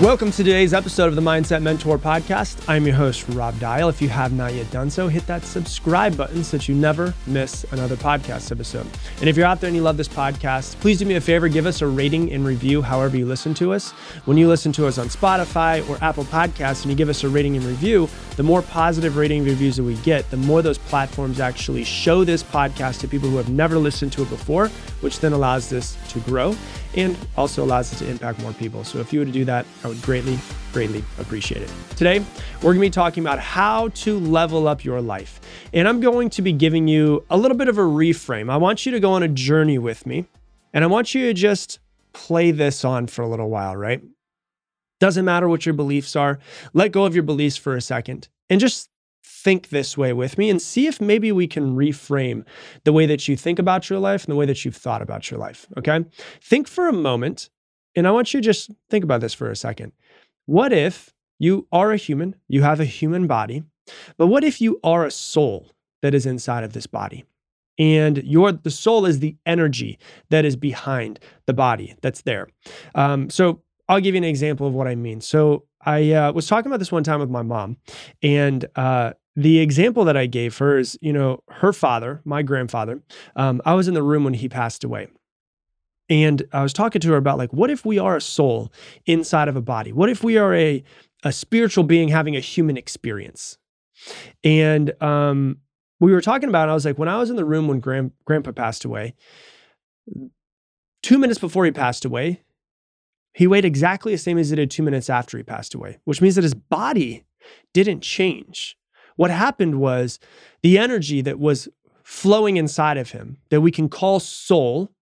Welcome to today's episode of the Mindset Mentor Podcast. I'm your host, Rob Dial. If you have not yet done so, hit that subscribe button so that you never miss another podcast episode. And if you're out there and you love this podcast, please do me a favor, give us a rating and review however you listen to us. When you listen to us on Spotify or Apple Podcasts and you give us a rating and review, the more positive rating reviews that we get, the more those platforms actually show this podcast to people who have never listened to it before, which then allows this to grow and also allows us to impact more people. So if you were to do that, I would greatly, greatly appreciate it. Today, we're going to be talking about how to level up your life. And I'm going to be giving you a little bit of a reframe. I want you to go on a journey with me, and I want you to just play this on for a little while, right? Doesn't matter what your beliefs are. Let go of your beliefs for a second and just think this way with me and see if maybe we can reframe the way that you think about your life and the way that you've thought about your life. Okay. Think for a moment, and I want you to just think about this for a second. What if you are a human, you have a human body, but what if you are a soul that is inside of this body? And your the soul is the energy that is behind the body that's there. Um, so I'll give you an example of what I mean. So I uh, was talking about this one time with my mom, and uh, the example that I gave her is, you know, her father, my grandfather. Um, I was in the room when he passed away. And I was talking to her about like, what if we are a soul inside of a body? What if we are a, a spiritual being having a human experience? And um, we were talking about, I was like, when I was in the room when grand, grandpa passed away, two minutes before he passed away, he weighed exactly the same as he did two minutes after he passed away, which means that his body didn't change. What happened was the energy that was flowing inside of him, that we can call soul,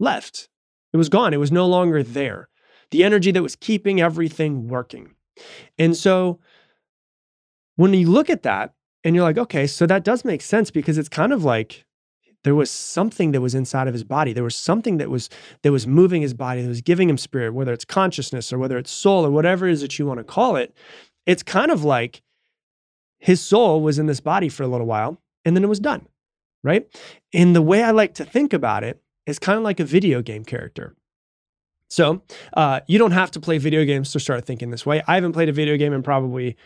left. It was gone. It was no longer there. The energy that was keeping everything working. And so when you look at that and you're like, okay, so that does make sense because it's kind of like there was something that was inside of his body. There was something that was that was moving his body, that was giving him spirit, whether it's consciousness or whether it's soul or whatever it is that you want to call it. It's kind of like his soul was in this body for a little while and then it was done, right? And the way I like to think about it is kind of like a video game character. So uh, you don't have to play video games to start thinking this way. I haven't played a video game in probably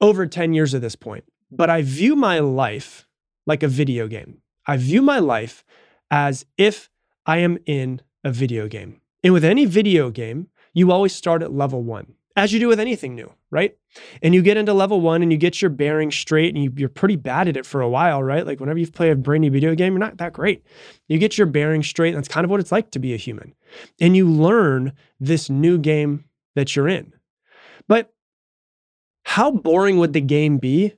over 10 years at this point, but I view my life like a video game. I view my life as if I am in a video game. And with any video game, you always start at level one as you do with anything new, right? And you get into level one and you get your bearing straight and you, are pretty bad at it for a while, right? Like whenever you play a brand new video game, you're not that great. You get your bearing straight. That's kind of what it's like to be a human. And you learn this new game that you're in. But how boring would the game be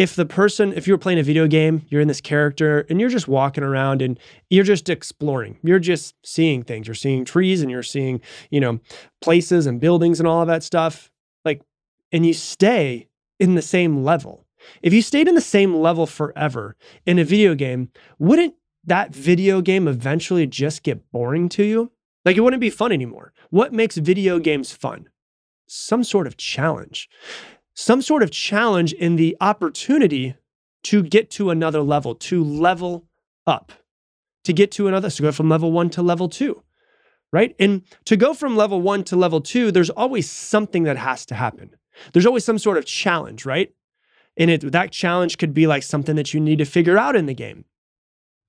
if the person, if you were playing a video game, you're in this character and you're just walking around and you're just exploring, you're just seeing things, you're seeing trees and you're seeing, you know, places and buildings and all of that stuff. Like, and you stay in the same level. If you stayed in the same level forever in a video game, wouldn't that video game eventually just get boring to you? Like, it wouldn't be fun anymore. What makes video games fun? Some sort of challenge some sort of challenge in the opportunity to get to another level, to level up, to get to another, to go from level one to level two, right? And to go from level one to level two, there's always something that has to happen. There's always some sort of challenge, right? And it, that challenge could be like something that you need to figure out in the game.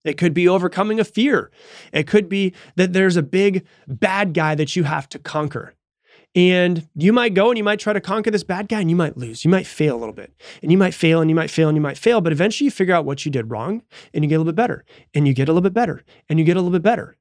It could be overcoming a fear. It could be that there's a big bad guy that you have to conquer. And you might go and you might try to conquer this bad guy and you might lose. You might fail a little bit. And you might fail and you might fail and you might fail. But eventually you figure out what you did wrong and you get a little bit better. And you get a little bit better. And you get a little bit better.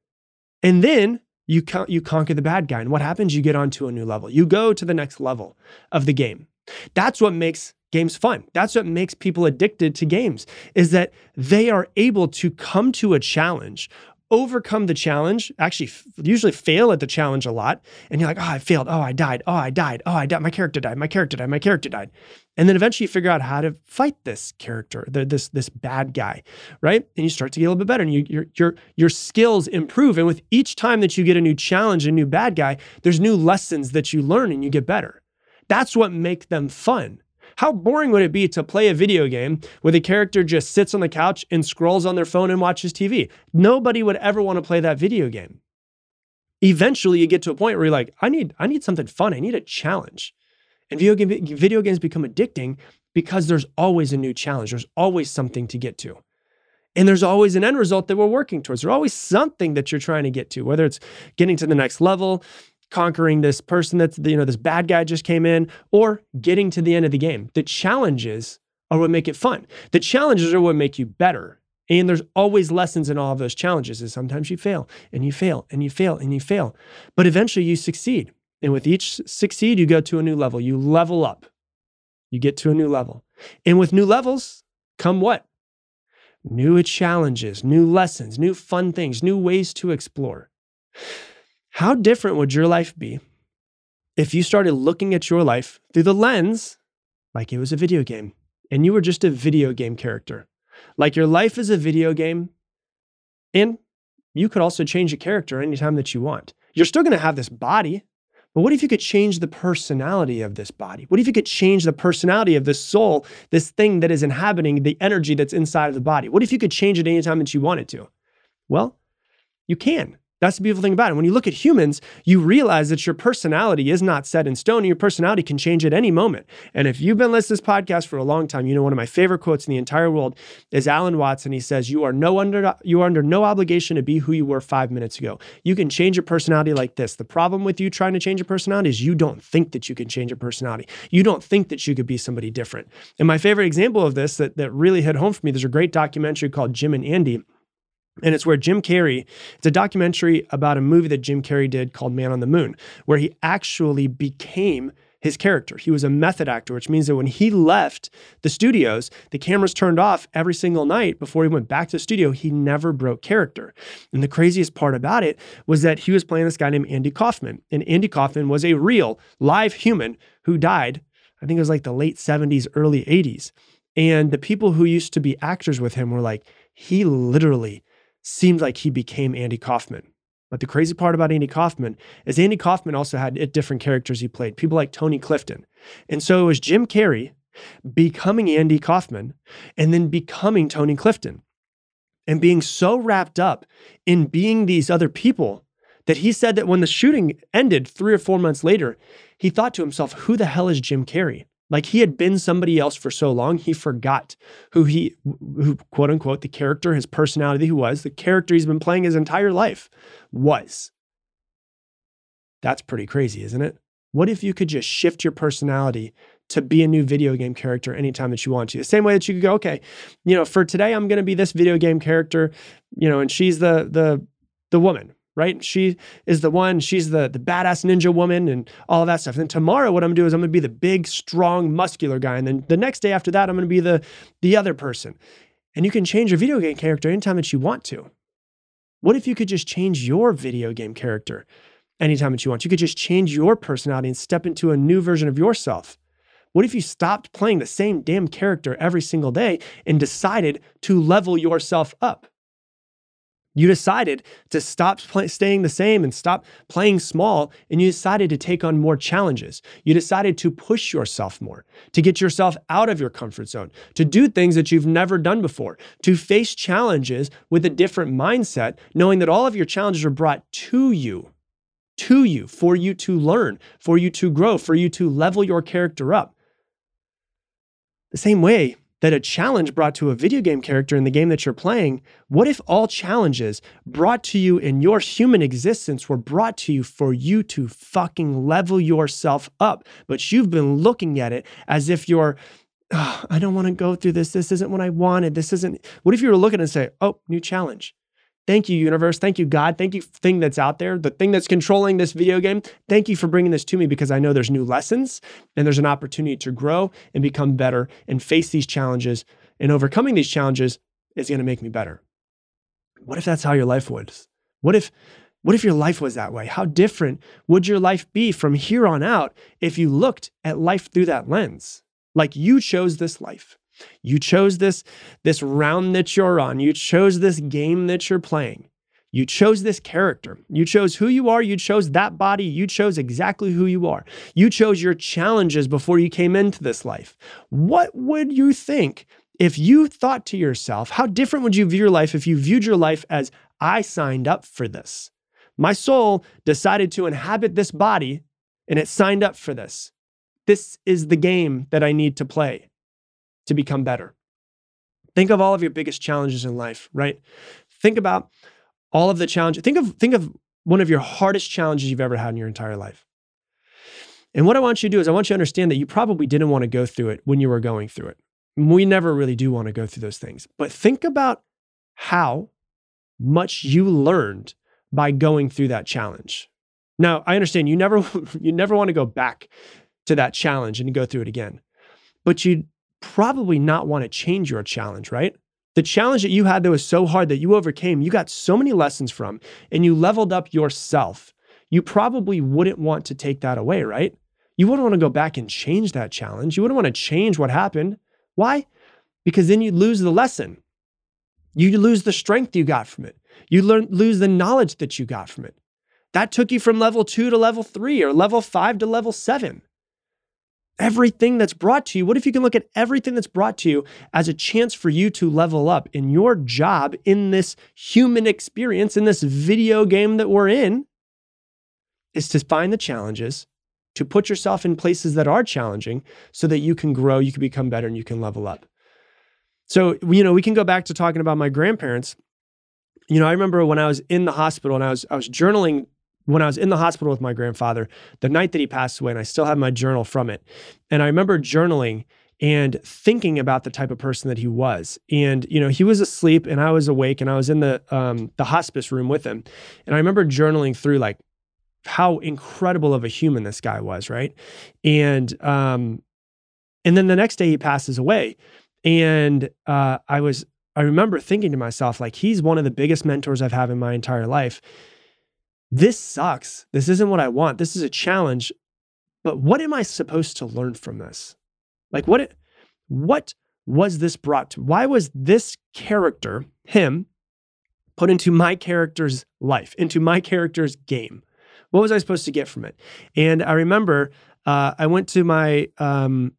And then you, con- you conquer the bad guy. And what happens? You get onto a new level. You go to the next level of the game. That's what makes games fun. That's what makes people addicted to games is that they are able to come to a challenge overcome the challenge, actually usually fail at the challenge a lot. And you're like, oh, I failed. Oh, I died. Oh, I died. Oh, I died. My character died. My character died. My character died. And then eventually you figure out how to fight this character, the, this, this bad guy, right? And you start to get a little bit better and you, your, your, your skills improve. And with each time that you get a new challenge, a new bad guy, there's new lessons that you learn and you get better. That's what makes them fun. How boring would it be to play a video game where the character just sits on the couch and scrolls on their phone and watches TV? Nobody would ever want to play that video game. eventually you get to a point where you're like, I need, I need something fun. I need a challenge. And video, game, video games become addicting because there's always a new challenge. There's always something to get to. And there's always an end result that we're working towards. There's always something that you're trying to get to, whether it's getting to the next level, conquering this person that's, you know, this bad guy just came in, or getting to the end of the game. The challenges are what make it fun. The challenges are what make you better. And there's always lessons in all of those challenges. And sometimes you fail and you fail and you fail and you fail. But eventually you succeed. And with each succeed, you go to a new level. You level up. You get to a new level. And with new levels come what? New challenges, new lessons, new fun things, new ways to explore. How different would your life be if you started looking at your life through the lens like it was a video game and you were just a video game character? Like your life is a video game and you could also change a character anytime that you want. You're still going to have this body, but what if you could change the personality of this body? What if you could change the personality of this soul, this thing that is inhabiting the energy that's inside of the body? What if you could change it anytime that you wanted to? Well, you can. That's the beautiful thing about it. When you look at humans, you realize that your personality is not set in stone and your personality can change at any moment. And if you've been listening to this podcast for a long time, you know one of my favorite quotes in the entire world is Alan Watts. He says, You are no under you are under no obligation to be who you were five minutes ago. You can change your personality like this. The problem with you trying to change your personality is you don't think that you can change your personality. You don't think that you could be somebody different. And my favorite example of this that, that really hit home for me, there's a great documentary called Jim and Andy and it's where Jim Carrey, it's a documentary about a movie that Jim Carrey did called Man on the Moon, where he actually became his character. He was a method actor, which means that when he left the studios, the cameras turned off every single night before he went back to the studio. He never broke character. And the craziest part about it was that he was playing this guy named Andy Kaufman. And Andy Kaufman was a real live human who died, I think it was like the late 70s, early 80s. And the people who used to be actors with him were like, he literally seemed like he became Andy Kaufman. But the crazy part about Andy Kaufman is Andy Kaufman also had different characters he played, people like Tony Clifton. And so it was Jim Carrey becoming Andy Kaufman and then becoming Tony Clifton and being so wrapped up in being these other people that he said that when the shooting ended three or four months later, he thought to himself, who the hell is Jim Carrey? Like he had been somebody else for so long, he forgot who he, who quote unquote, the character, his personality, who was, the character he's been playing his entire life was. That's pretty crazy, isn't it? What if you could just shift your personality to be a new video game character anytime that you want to? The same way that you could go, okay, you know, for today I'm going to be this video game character, you know, and she's the the the woman, right? She is the one, she's the, the badass ninja woman and all that stuff. And then tomorrow, what I'm gonna do is I'm gonna be the big, strong, muscular guy. And then the next day after that, I'm gonna be the, the other person. And you can change your video game character anytime that you want to. What if you could just change your video game character anytime that you want? You could just change your personality and step into a new version of yourself. What if you stopped playing the same damn character every single day and decided to level yourself up? You decided to stop play, staying the same and stop playing small, and you decided to take on more challenges. You decided to push yourself more, to get yourself out of your comfort zone, to do things that you've never done before, to face challenges with a different mindset, knowing that all of your challenges are brought to you, to you, for you to learn, for you to grow, for you to level your character up. The same way, that a challenge brought to a video game character in the game that you're playing, what if all challenges brought to you in your human existence were brought to you for you to fucking level yourself up? But you've been looking at it as if you're, oh, I don't want to go through this. This isn't what I wanted. This isn't. What if you were looking and say, oh, new challenge? Thank you, universe. Thank you, God. Thank you, thing that's out there, the thing that's controlling this video game. Thank you for bringing this to me because I know there's new lessons and there's an opportunity to grow and become better and face these challenges. And overcoming these challenges is going to make me better. What if that's how your life was? What if what if your life was that way? How different would your life be from here on out if you looked at life through that lens? Like you chose this life. You chose this, this round that you're on. You chose this game that you're playing. You chose this character. You chose who you are. You chose that body. You chose exactly who you are. You chose your challenges before you came into this life. What would you think if you thought to yourself, how different would you view your life if you viewed your life as, I signed up for this? My soul decided to inhabit this body and it signed up for this. This is the game that I need to play to become better. Think of all of your biggest challenges in life, right? Think about all of the challenges. Think of think of one of your hardest challenges you've ever had in your entire life. And what I want you to do is I want you to understand that you probably didn't want to go through it when you were going through it. We never really do want to go through those things. But think about how much you learned by going through that challenge. Now, I understand you never you never want to go back to that challenge and go through it again. But you probably not want to change your challenge, right? The challenge that you had that was so hard that you overcame, you got so many lessons from, and you leveled up yourself. You probably wouldn't want to take that away, right? You wouldn't want to go back and change that challenge. You wouldn't want to change what happened. Why? Because then you lose the lesson. You lose the strength you got from it. You learn, lose the knowledge that you got from it. That took you from level two to level three or level five to level seven everything that's brought to you. What if you can look at everything that's brought to you as a chance for you to level up in your job in this human experience, in this video game that we're in? Is to find the challenges, to put yourself in places that are challenging so that you can grow, you can become better, and you can level up. So, you know, we can go back to talking about my grandparents. You know, I remember when I was in the hospital and I was I was journaling when I was in the hospital with my grandfather, the night that he passed away, and I still have my journal from it. And I remember journaling and thinking about the type of person that he was. And you know, he was asleep and I was awake, and I was in the um, the hospice room with him. And I remember journaling through like how incredible of a human this guy was, right? And um, and then the next day he passes away, and uh, I was I remember thinking to myself like he's one of the biggest mentors I've had in my entire life this sucks. This isn't what I want. This is a challenge. But what am I supposed to learn from this? Like what what was this brought to? Why was this character, him, put into my character's life, into my character's game? What was I supposed to get from it? And I remember uh, I went to my um,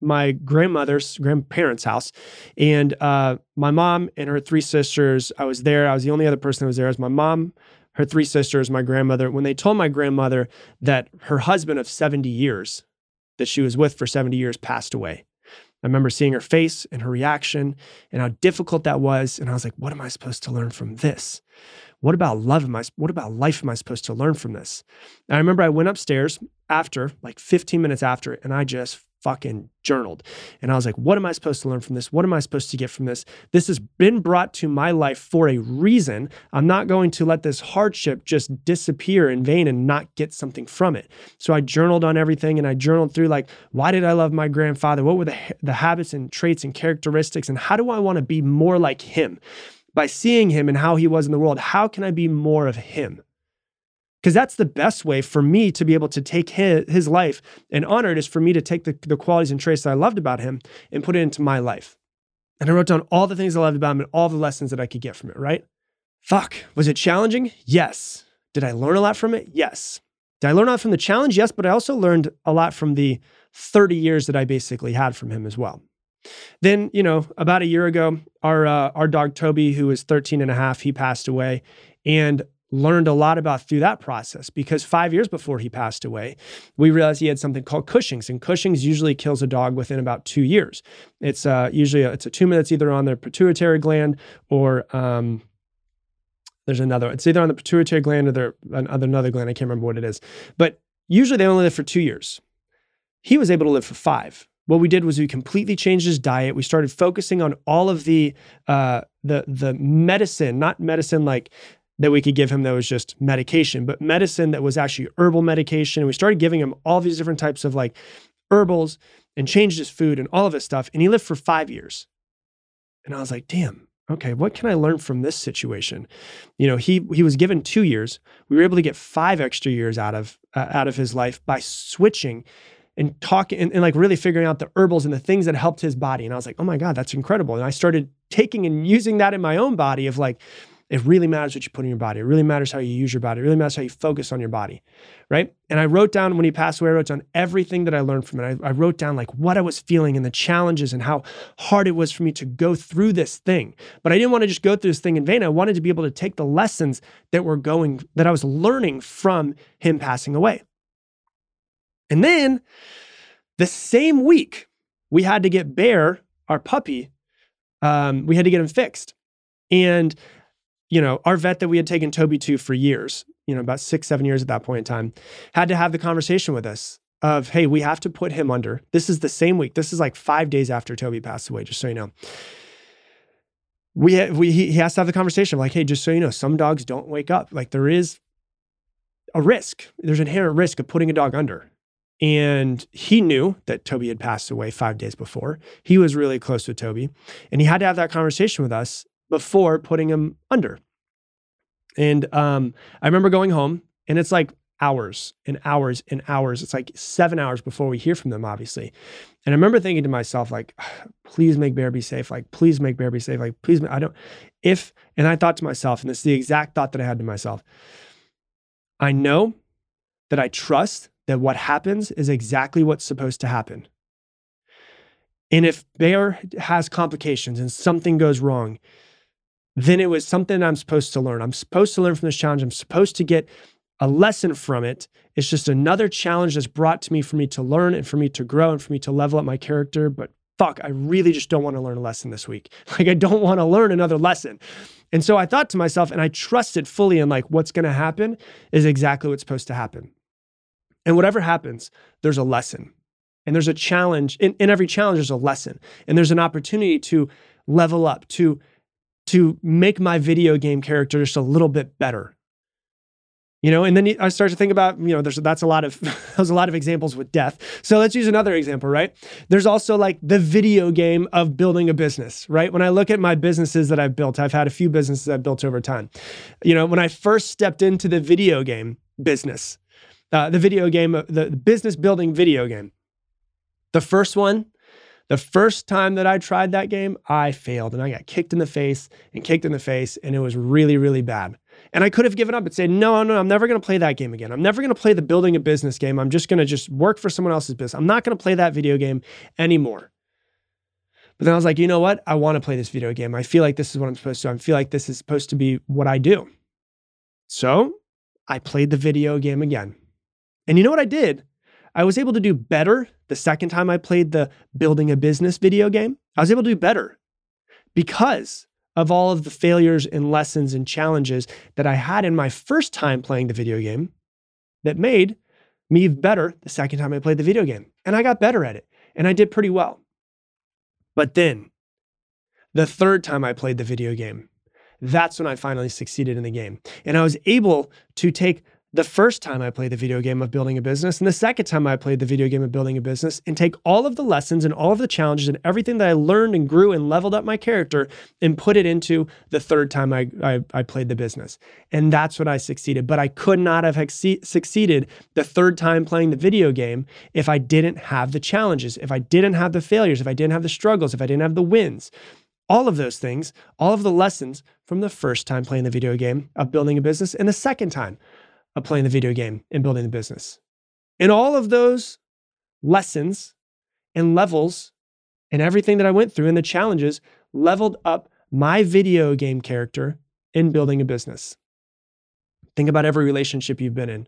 my grandmother's grandparents' house, and uh, my mom and her three sisters. I was there. I was the only other person that was there. As my mom, her three sisters, my grandmother, when they told my grandmother that her husband of 70 years, that she was with for 70 years, passed away. I remember seeing her face and her reaction and how difficult that was. And I was like, what am I supposed to learn from this? What about love am I, what about life am I supposed to learn from this? And I remember I went upstairs after, like 15 minutes after, and I just fucking journaled. And I was like, what am I supposed to learn from this? What am I supposed to get from this? This has been brought to my life for a reason. I'm not going to let this hardship just disappear in vain and not get something from it. So I journaled on everything and I journaled through like, why did I love my grandfather? What were the, the habits and traits and characteristics? And how do I want to be more like him? By seeing him and how he was in the world, how can I be more of him? Because that's the best way for me to be able to take his, his life and honor it is for me to take the, the qualities and traits that I loved about him and put it into my life. And I wrote down all the things I loved about him and all the lessons that I could get from it, right? Fuck. Was it challenging? Yes. Did I learn a lot from it? Yes. Did I learn a lot from the challenge? Yes, but I also learned a lot from the 30 years that I basically had from him as well. Then, you know, about a year ago, our uh, our dog Toby, who was 13 and a half, he passed away. And learned a lot about through that process because five years before he passed away, we realized he had something called Cushing's, and Cushing's usually kills a dog within about two years. It's uh, usually a, it's a tumor that's either on the pituitary gland or um, there's another. It's either on the pituitary gland or there, another gland. I can't remember what it is, but usually they only live for two years. He was able to live for five. What we did was we completely changed his diet. We started focusing on all of the uh, the the medicine, not medicine like that we could give him that was just medication, but medicine that was actually herbal medication. And we started giving him all these different types of like herbals and changed his food and all of his stuff. And he lived for five years. And I was like, damn, okay, what can I learn from this situation? You know, he he was given two years. We were able to get five extra years out of uh, out of his life by switching and talking and, and, like really figuring out the herbals and the things that helped his body. And I was like, oh my God, that's incredible. And I started taking and using that in my own body of like, It really matters what you put in your body. It really matters how you use your body. It really matters how you focus on your body, right? And I wrote down when he passed away, I wrote down everything that I learned from it. I, I wrote down like what I was feeling and the challenges and how hard it was for me to go through this thing. But I didn't want to just go through this thing in vain. I wanted to be able to take the lessons that were going, that I was learning from him passing away. And then the same week, we had to get Bear, our puppy, um, we had to get him fixed. And, you know, our vet that we had taken Toby to for years, you know, about six, seven years at that point in time, had to have the conversation with us of, hey, we have to put him under. This is the same week. This is like five days after Toby passed away, just so you know. We, we he, he has to have the conversation like, hey, just so you know, some dogs don't wake up. Like there is a risk. There's inherent risk of putting a dog under. And he knew that Toby had passed away five days before. He was really close with Toby. And he had to have that conversation with us before putting him under. And um, I remember going home, and it's like hours and hours and hours. It's like seven hours before we hear from them, obviously. And I remember thinking to myself, like, please make Bear be safe. Like, please make Bear be safe. Like, please, I don't, if, and I thought to myself, and this is the exact thought that I had to myself I know that I trust that what happens is exactly what's supposed to happen. And if Bear has complications and something goes wrong, then it was something I'm supposed to learn. I'm supposed to learn from this challenge. I'm supposed to get a lesson from it. It's just another challenge that's brought to me for me to learn and for me to grow and for me to level up my character. But fuck, I really just don't want to learn a lesson this week. Like, I don't want to learn another lesson. And so I thought to myself, and I trusted fully in like what's going to happen is exactly what's supposed to happen. And whatever happens, there's a lesson. And there's a challenge. In, in every challenge, there's a lesson. And there's an opportunity to level up, to, to make my video game character just a little bit better. You know, and then I start to think about, you know, there's that's a lot of there's a lot of examples with death. So let's use another example, right? There's also like the video game of building a business, right? When I look at my businesses that I've built, I've had a few businesses I've built over time. You know, when I first stepped into the video game business, uh, the video game, the business building video game. The first one, the first time that I tried that game, I failed and I got kicked in the face and kicked in the face, and it was really, really bad. And I could have given up and said, no, no, I'm never going to play that game again. I'm never going to play the building a business game. I'm just going to just work for someone else's business. I'm not going to play that video game anymore. But then I was like, you know what? I want to play this video game. I feel like this is what I'm supposed to. I feel like this is supposed to be what I do. So I played the video game again. And you know what I did? I was able to do better the second time I played the building a business video game. I was able to do better because of all of the failures and lessons and challenges that I had in my first time playing the video game that made me better the second time I played the video game. And I got better at it and I did pretty well. But then the third time I played the video game, that's when I finally succeeded in the game. And I was able to take the first time I played the video game of building a business and the second time I played the video game of building a business and take all of the lessons and all of the challenges and everything that I learned and grew and leveled up my character and put it into the third time I, I, I played the business. And that's what I succeeded. But I could not have succeeded the third time playing the video game if I didn't have the challenges, if I didn't have the failures, if I didn't have the struggles, if I didn't have the wins all of those things, all of the lessons from the first time playing the video game of building a business and the second time of playing the video game and building the business. And all of those lessons and levels and everything that I went through and the challenges leveled up my video game character in building a business. Think about every relationship you've been in.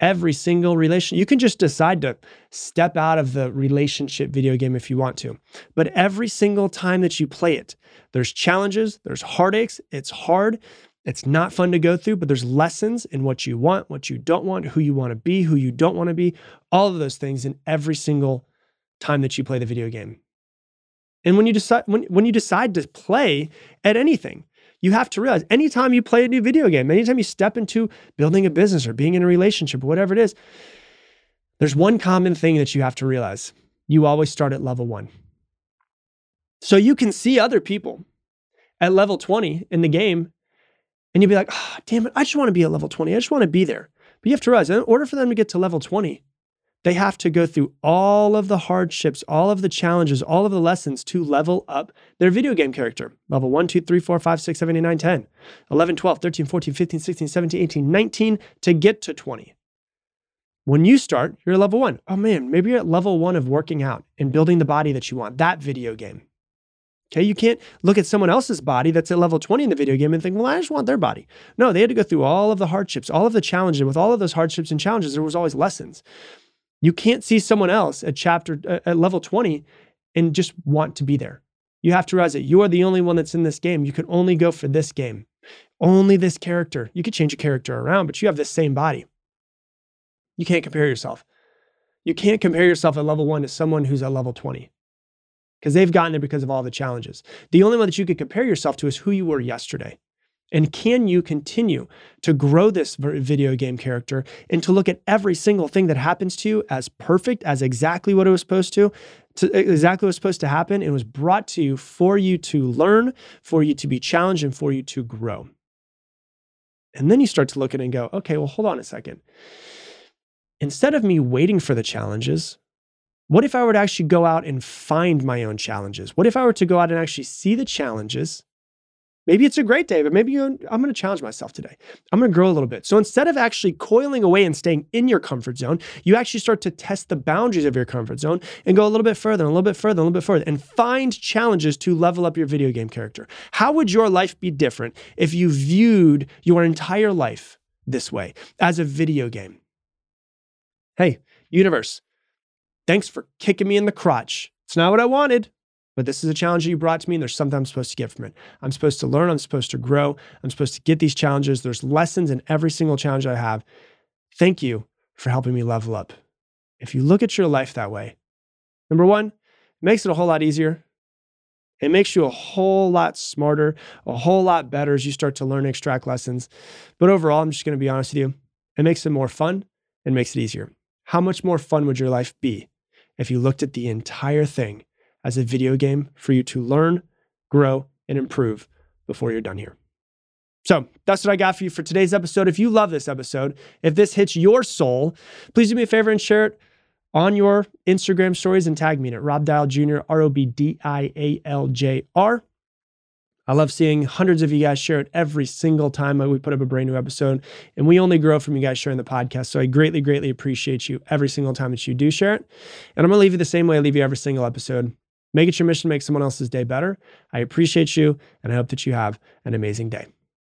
Every single relation, you can just decide to step out of the relationship video game if you want to. But every single time that you play it, there's challenges, there's heartaches, it's hard, it's not fun to go through, but there's lessons in what you want, what you don't want, who you want to be, who you don't want to be, all of those things in every single time that you play the video game. And when you decide when, when you decide to play at anything, you have to realize anytime you play a new video game, anytime you step into building a business or being in a relationship or whatever it is, there's one common thing that you have to realize. You always start at level one. So you can see other people at level 20 in the game and you'd be like, oh, damn it, I just want to be at level 20. I just want to be there. But you have to realize, in order for them to get to level 20, They have to go through all of the hardships, all of the challenges, all of the lessons to level up their video game character. Level 1, 2, 3, 4, 5, 6, 7, 8, 9, 10, 11, 12, 13, 14, 15, 16, 17, 18, 19 to get to 20. When you start, you're level one. Oh man, maybe you're at level one of working out and building the body that you want, that video game. Okay, you can't look at someone else's body that's at level 20 in the video game and think, well, I just want their body. No, they had to go through all of the hardships, all of the challenges. With all of those hardships and challenges, there was always lessons. You can't see someone else at chapter uh, at level 20 and just want to be there. You have to realize that you are the only one that's in this game. You can only go for this game. Only this character. You could change a character around, but you have this same body. You can't compare yourself. You can't compare yourself at level one to someone who's at level 20 because they've gotten there because of all the challenges. The only one that you could compare yourself to is who you were yesterday. And can you continue to grow this video game character and to look at every single thing that happens to you as perfect, as exactly what it was supposed to, to exactly what was supposed to happen? It was brought to you for you to learn, for you to be challenged, and for you to grow. And then you start to look at it and go, okay, well, hold on a second instead of me waiting for the challenges, what if I were to actually go out and find my own challenges? What if I were to go out and actually see the challenges? Maybe it's a great day, but maybe I'm going to challenge myself today. I'm going to grow a little bit. So instead of actually coiling away and staying in your comfort zone, you actually start to test the boundaries of your comfort zone and go a little bit further, a little bit further, a little bit further, and find challenges to level up your video game character. How would your life be different if you viewed your entire life this way as a video game? Hey, universe, thanks for kicking me in the crotch. It's not what I wanted, but this is a challenge that you brought to me, and there's something I'm supposed to get from it. I'm supposed to learn, I'm supposed to grow, I'm supposed to get these challenges. There's lessons in every single challenge I have. Thank you for helping me level up. If you look at your life that way, number one, it makes it a whole lot easier. It makes you a whole lot smarter, a whole lot better as you start to learn, and extract lessons. But overall, I'm just going to be honest with you, it makes it more fun and makes it easier. How much more fun would your life be if you looked at the entire thing as a video game for you to learn, grow, and improve before you're done here? So that's what I got for you for today's episode. If you love this episode, if this hits your soul, please do me a favor and share it on your Instagram stories and tag me it. Rob Dial Jr., R O B D I A L J R. I love seeing hundreds of you guys share it every single time we put up a brand new episode. And we only grow from you guys sharing the podcast. So I greatly, greatly appreciate you every single time that you do share it. And I'm going to leave you the same way I leave you every single episode. Make it your mission to make someone else's day better. I appreciate you, and I hope that you have an amazing day.